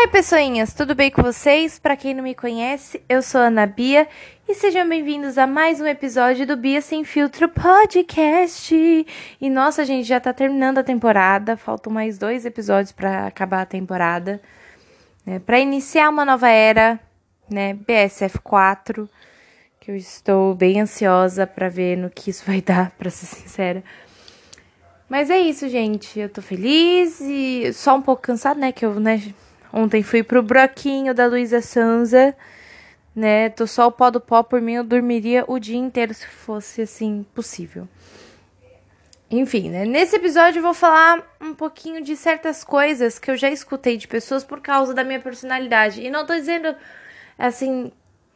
Oi, pessoinhas, tudo bem com vocês? Para quem não me conhece, eu sou a Ana Bia e sejam bem-vindos a mais um episódio do Bia Sem Filtro Podcast. E nossa, gente, já tá terminando a temporada, faltam mais dois episódios para acabar a temporada, né? Para iniciar uma nova era, né? BSF 4, que eu estou bem ansiosa para ver no que isso vai dar, para ser sincera. Mas é isso, gente. Eu tô feliz e só um pouco cansada, né? Que eu, né? Ontem fui pro broquinho da Luísa Sanza, né? Tô só o pó do pó, por mim eu dormiria o dia inteiro se fosse assim possível. Enfim, né? Nesse episódio eu vou falar um pouquinho de certas coisas que eu já escutei de pessoas por causa da minha personalidade. E não tô dizendo assim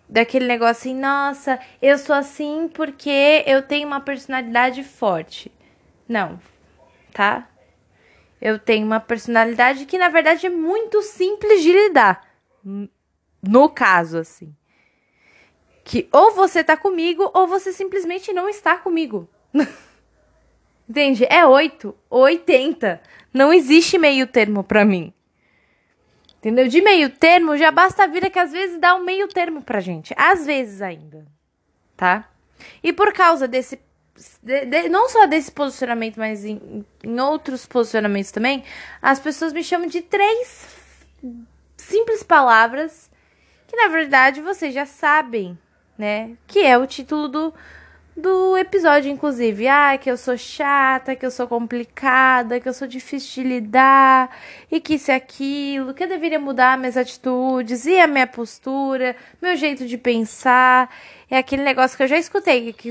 daquele negócio assim, nossa, eu sou assim porque eu tenho uma personalidade forte. Não, tá? Eu tenho uma personalidade que, na verdade, é muito simples de lidar. No caso, assim. Que ou você tá comigo, ou você simplesmente não está comigo. Entende? É 8 ou 80. Não existe meio termo pra mim. Entendeu? De meio termo, já basta a vida que às vezes dá um meio termo pra gente. Às vezes ainda. Tá? E por causa desse de, de, não só desse posicionamento, mas em, em outros posicionamentos também, as pessoas me chamam de três simples palavras que na verdade vocês já sabem, né? Que é o título do, do episódio, inclusive. Ah, que eu sou chata, que eu sou complicada, que eu sou difícil de lidar, e que isso e aquilo, que eu deveria mudar minhas atitudes e a minha postura, meu jeito de pensar. É aquele negócio que eu já escutei, que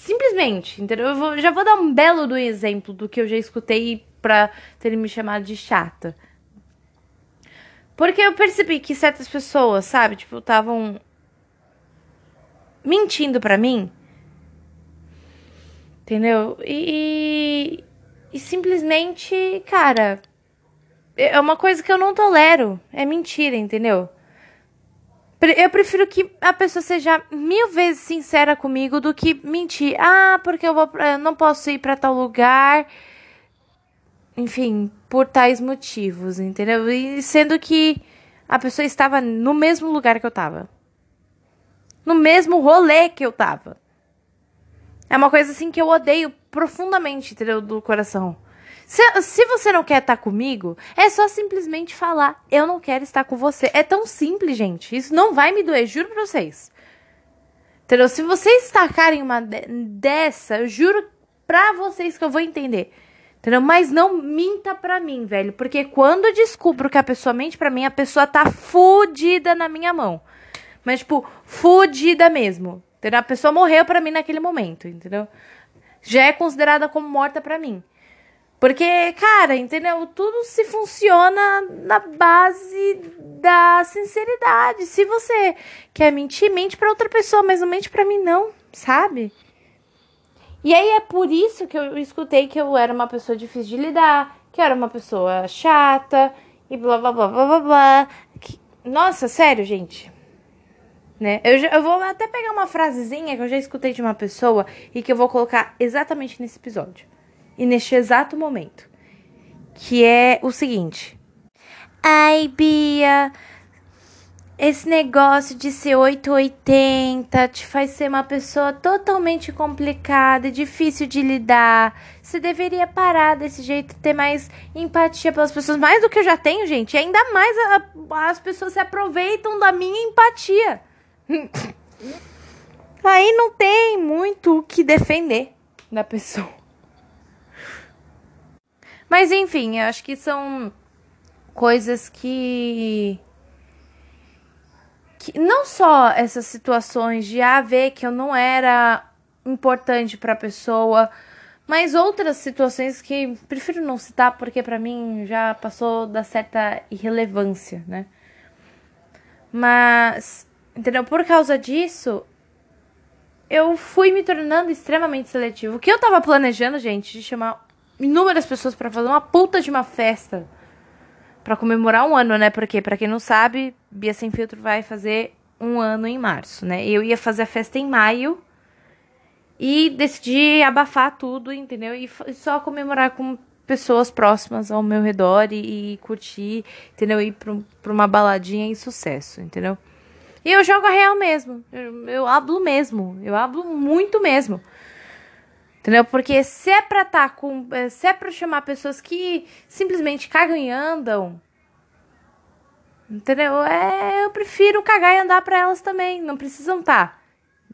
Simplesmente, entendeu? Eu vou, já vou dar um belo do exemplo do que eu já escutei pra terem me chamado de chata. Porque eu percebi que certas pessoas, sabe, tipo, estavam mentindo pra mim. Entendeu? E, e, e simplesmente, cara, é uma coisa que eu não tolero. É mentira, entendeu? Eu prefiro que a pessoa seja mil vezes sincera comigo do que mentir. Ah, porque eu vou, eu não posso ir para tal lugar. Enfim, por tais motivos, entendeu? E sendo que a pessoa estava no mesmo lugar que eu estava. No mesmo rolê que eu estava. É uma coisa assim que eu odeio profundamente, entendeu? Do coração. Se, se você não quer estar comigo, é só simplesmente falar: eu não quero estar com você. É tão simples, gente. Isso não vai me doer, juro pra vocês. Entendeu? Se vocês tacarem uma dessa, eu juro pra vocês que eu vou entender. Entendeu? Mas não minta pra mim, velho. Porque quando eu descubro que a pessoa mente pra mim, a pessoa tá fudida na minha mão. Mas, tipo, fudida mesmo. Entendeu? A pessoa morreu pra mim naquele momento, entendeu? Já é considerada como morta pra mim. Porque, cara, entendeu? Tudo se funciona na base da sinceridade. Se você quer mentir, mente para outra pessoa, mas não mente para mim não, sabe? E aí é por isso que eu escutei que eu era uma pessoa difícil de lidar, que eu era uma pessoa chata e blá blá blá blá blá blá. Nossa, sério, gente. Né? Eu, já, eu vou até pegar uma frasezinha que eu já escutei de uma pessoa e que eu vou colocar exatamente nesse episódio e neste exato momento, que é o seguinte: Ai, Bia, esse negócio de ser 880 te faz ser uma pessoa totalmente complicada e difícil de lidar. Você deveria parar desse jeito, ter mais empatia pelas pessoas, mais do que eu já tenho, gente. E ainda mais a, as pessoas se aproveitam da minha empatia. Aí não tem muito o que defender da pessoa. Mas enfim, eu acho que são coisas que que não só essas situações de ah, que eu não era importante para a pessoa, mas outras situações que prefiro não citar porque para mim já passou da certa irrelevância, né? Mas, entendeu? Por causa disso, eu fui me tornando extremamente seletivo. O que eu tava planejando, gente, de chamar inúmeras pessoas para fazer uma puta de uma festa para comemorar um ano, né? Porque para quem não sabe, Bia Sem Filtro vai fazer um ano em março, né? Eu ia fazer a festa em maio e decidi abafar tudo, entendeu? E só comemorar com pessoas próximas ao meu redor e, e curtir, entendeu? Ir pra uma baladinha e sucesso, entendeu? E eu jogo a real mesmo. Eu, eu hablo mesmo. Eu hablo muito mesmo. Entendeu? Porque se é pra tá com. Eh, se é pra chamar pessoas que simplesmente cagam e andam. Entendeu? É, eu prefiro cagar e andar pra elas também. Não precisam estar.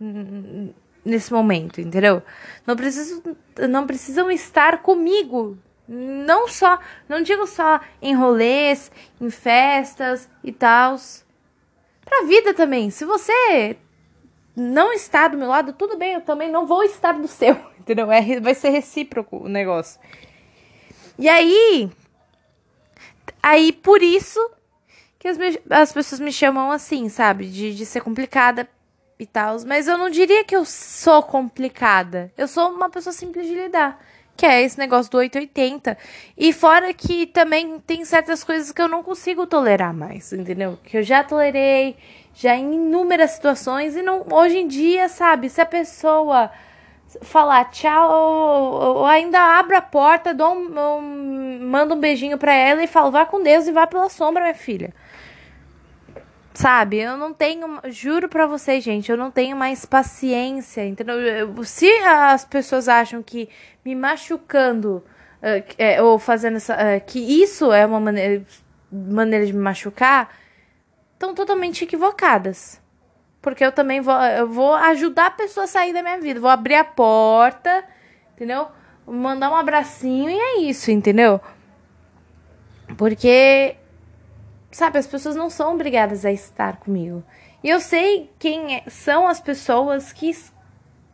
Tá nesse momento, entendeu? Não precisam, não precisam estar comigo. Não só, não digo só em rolês, em festas e tal. Pra vida também. Se você não está do meu lado, tudo bem, eu também não vou estar do seu, entendeu? É, vai ser recíproco o negócio. E aí, aí por isso que as, as pessoas me chamam assim, sabe? De, de ser complicada e tal. Mas eu não diria que eu sou complicada. Eu sou uma pessoa simples de lidar. Que é esse negócio do 880. E fora que também tem certas coisas que eu não consigo tolerar mais, entendeu? Que eu já tolerei, já em inúmeras situações. E não, hoje em dia, sabe, se a pessoa falar tchau, ou ainda abro a porta, dou um, um, um beijinho pra ela e falo, vá com Deus e vá pela sombra, minha filha. Sabe, eu não tenho, juro pra vocês, gente, eu não tenho mais paciência, entendeu? Se as pessoas acham que me machucando uh, é, ou fazendo essa, uh, que isso é uma maneira, maneira de me machucar, estão totalmente equivocadas. Porque eu também vou, eu vou ajudar a pessoa a sair da minha vida, vou abrir a porta, entendeu? Mandar um abracinho e é isso, entendeu? Porque Sabe, as pessoas não são obrigadas a estar comigo. E eu sei quem é, são as pessoas que,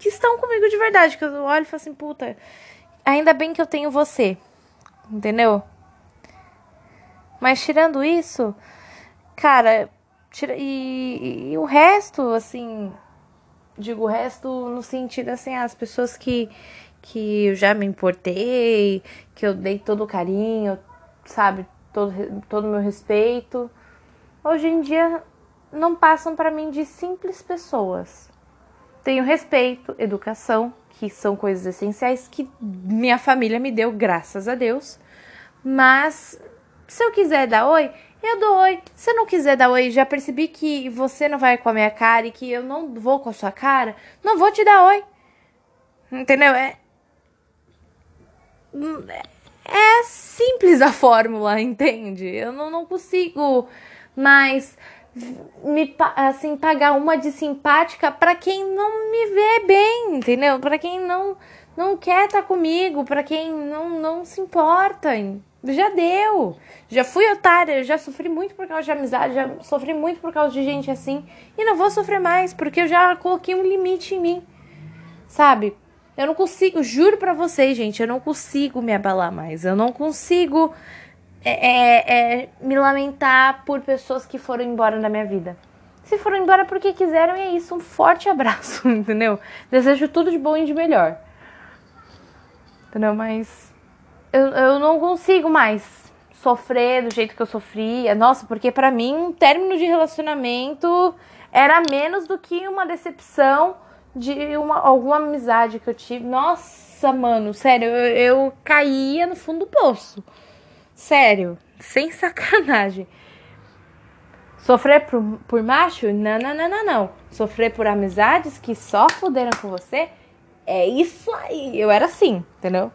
que estão comigo de verdade. Que eu olho e falo assim, puta, ainda bem que eu tenho você. Entendeu? Mas tirando isso, cara, tira, e, e, e o resto, assim, digo o resto no sentido assim, as pessoas que, que eu já me importei, que eu dei todo o carinho, sabe? todo todo meu respeito. Hoje em dia não passam para mim de simples pessoas. Tenho respeito, educação, que são coisas essenciais que minha família me deu, graças a Deus. Mas se eu quiser dar oi, eu dou oi. Se não quiser dar oi, já percebi que você não vai com a minha cara e que eu não vou com a sua cara, não vou te dar oi. Entendeu? É, é simples a fórmula, entende? Eu não, não consigo mais me assim pagar uma de simpática para quem não me vê bem, entendeu? Para quem não não quer estar tá comigo, para quem não não se importa. Já deu. Já fui otária, já sofri muito por causa de amizade, já sofri muito por causa de gente assim e não vou sofrer mais porque eu já coloquei um limite em mim. Sabe? Eu não consigo, juro pra vocês, gente, eu não consigo me abalar mais. Eu não consigo é, é, é, me lamentar por pessoas que foram embora da minha vida. Se foram embora porque quiseram, é isso. Um forte abraço, entendeu? Desejo tudo de bom e de melhor. Entendeu? Mas eu, eu não consigo mais sofrer do jeito que eu sofria. Nossa, porque para mim, um término de relacionamento era menos do que uma decepção de uma, alguma amizade que eu tive. Nossa, mano, sério, eu, eu caía no fundo do poço. Sério, sem sacanagem. Sofrer por, por macho? Não, não, não, não, não. Sofrer por amizades que só fuderam com você? É isso aí. Eu era assim, entendeu?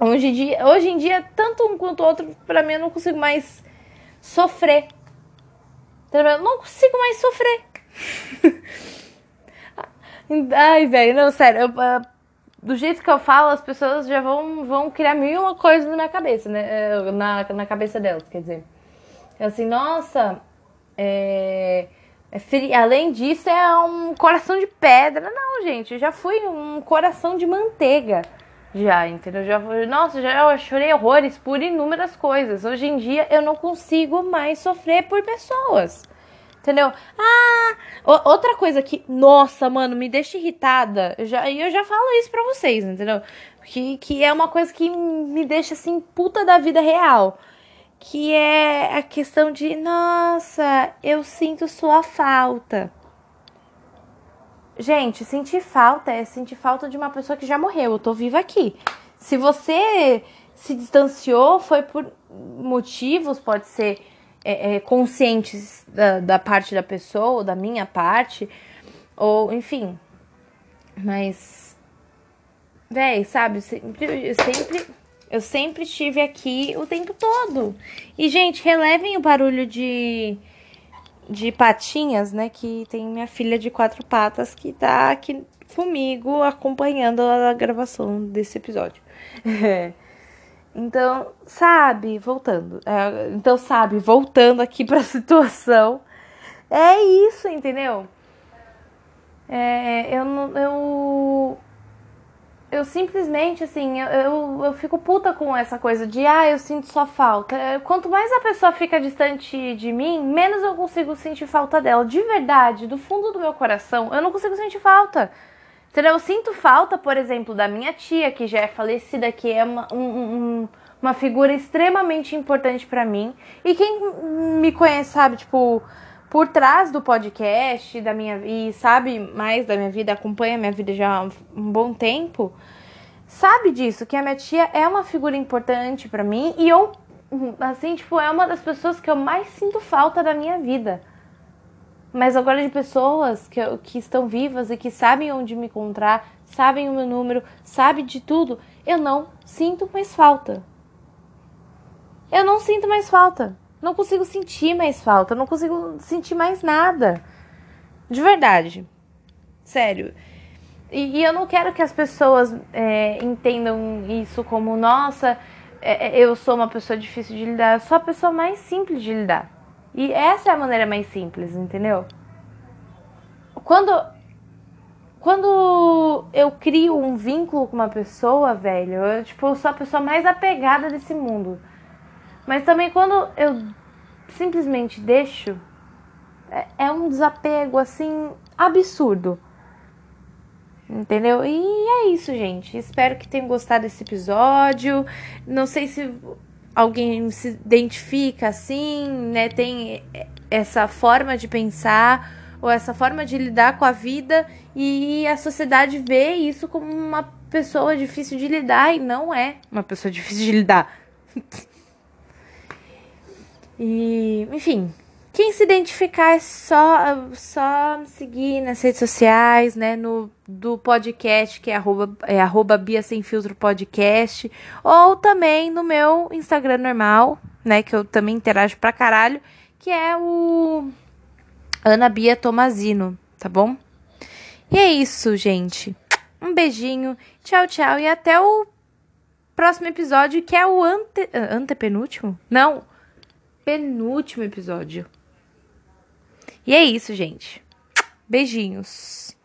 Hoje em dia, hoje em dia tanto um quanto o outro, pra mim, eu não consigo mais sofrer. Eu não consigo mais sofrer. Ai, velho, não, sério. Eu, uh, do jeito que eu falo, as pessoas já vão, vão criar mil uma coisa na minha cabeça, né? Eh, na, na cabeça delas, quer dizer. Assim, nossa, é, é além disso, é um coração de pedra. Não, gente, eu já fui um coração de manteiga. Já, entendeu? Já, nossa, já eu chorei horrores por inúmeras coisas. Hoje em dia eu não consigo mais sofrer por pessoas. Entendeu? Ah, outra coisa que, nossa, mano, me deixa irritada. Eu já, eu já falo isso pra vocês, entendeu? Que, que é uma coisa que me deixa assim, puta da vida real. Que é a questão de, nossa, eu sinto sua falta. Gente, sentir falta é sentir falta de uma pessoa que já morreu. Eu tô viva aqui. Se você se distanciou foi por motivos, pode ser é, é, conscientes da, da parte da pessoa, da minha parte, ou enfim. Mas, véi, sabe, sempre, eu sempre, eu sempre estive aqui o tempo todo. E, gente, relevem o barulho de de patinhas, né? Que tem minha filha de quatro patas que tá aqui comigo acompanhando a gravação desse episódio. então, sabe, voltando. É, então, sabe, voltando aqui pra situação. É isso, entendeu? É, eu não. Eu eu simplesmente, assim, eu, eu, eu, fico puta com essa coisa de, ah, eu sinto sua falta. Quanto mais a pessoa fica distante de mim, menos eu consigo sentir falta dela. De verdade, do fundo do meu coração, eu não consigo sentir falta. Entendeu? Eu sinto falta, por exemplo, da minha tia, que já é falecida, que é uma, um, um, uma figura extremamente importante para mim. E quem me conhece sabe, tipo, por trás do podcast da minha e sabe mais da minha vida, acompanha minha vida já há um bom tempo, sabe disso, que a minha tia é uma figura importante para mim e eu assim, tipo, é uma das pessoas que eu mais sinto falta da minha vida. Mas agora de pessoas que, que estão vivas e que sabem onde me encontrar, sabem o meu número, sabem de tudo, eu não sinto mais falta. Eu não sinto mais falta. Não consigo sentir mais falta, não consigo sentir mais nada. De verdade. Sério. E, e eu não quero que as pessoas é, entendam isso como, nossa, é, é, eu sou uma pessoa difícil de lidar. Eu sou a pessoa mais simples de lidar. E essa é a maneira mais simples, entendeu? Quando quando eu crio um vínculo com uma pessoa, velho, eu, tipo, eu sou a pessoa mais apegada desse mundo. Mas também quando eu simplesmente deixo, é, é um desapego assim absurdo. Entendeu? E é isso, gente. Espero que tenham gostado desse episódio. Não sei se alguém se identifica assim, né? Tem essa forma de pensar ou essa forma de lidar com a vida e a sociedade vê isso como uma pessoa difícil de lidar e não é uma pessoa difícil de lidar. E, enfim, quem se identificar é só, só me seguir nas redes sociais, né? No do podcast, que é arroba, é arroba Bia Sem Filtro Podcast. Ou também no meu Instagram normal, né? Que eu também interajo pra caralho, que é o Ana Bia Tomazino, tá bom? E é isso, gente. Um beijinho, tchau, tchau. E até o próximo episódio, que é o ante... antepenúltimo? Não, penúltimo episódio. E é isso, gente. Beijinhos.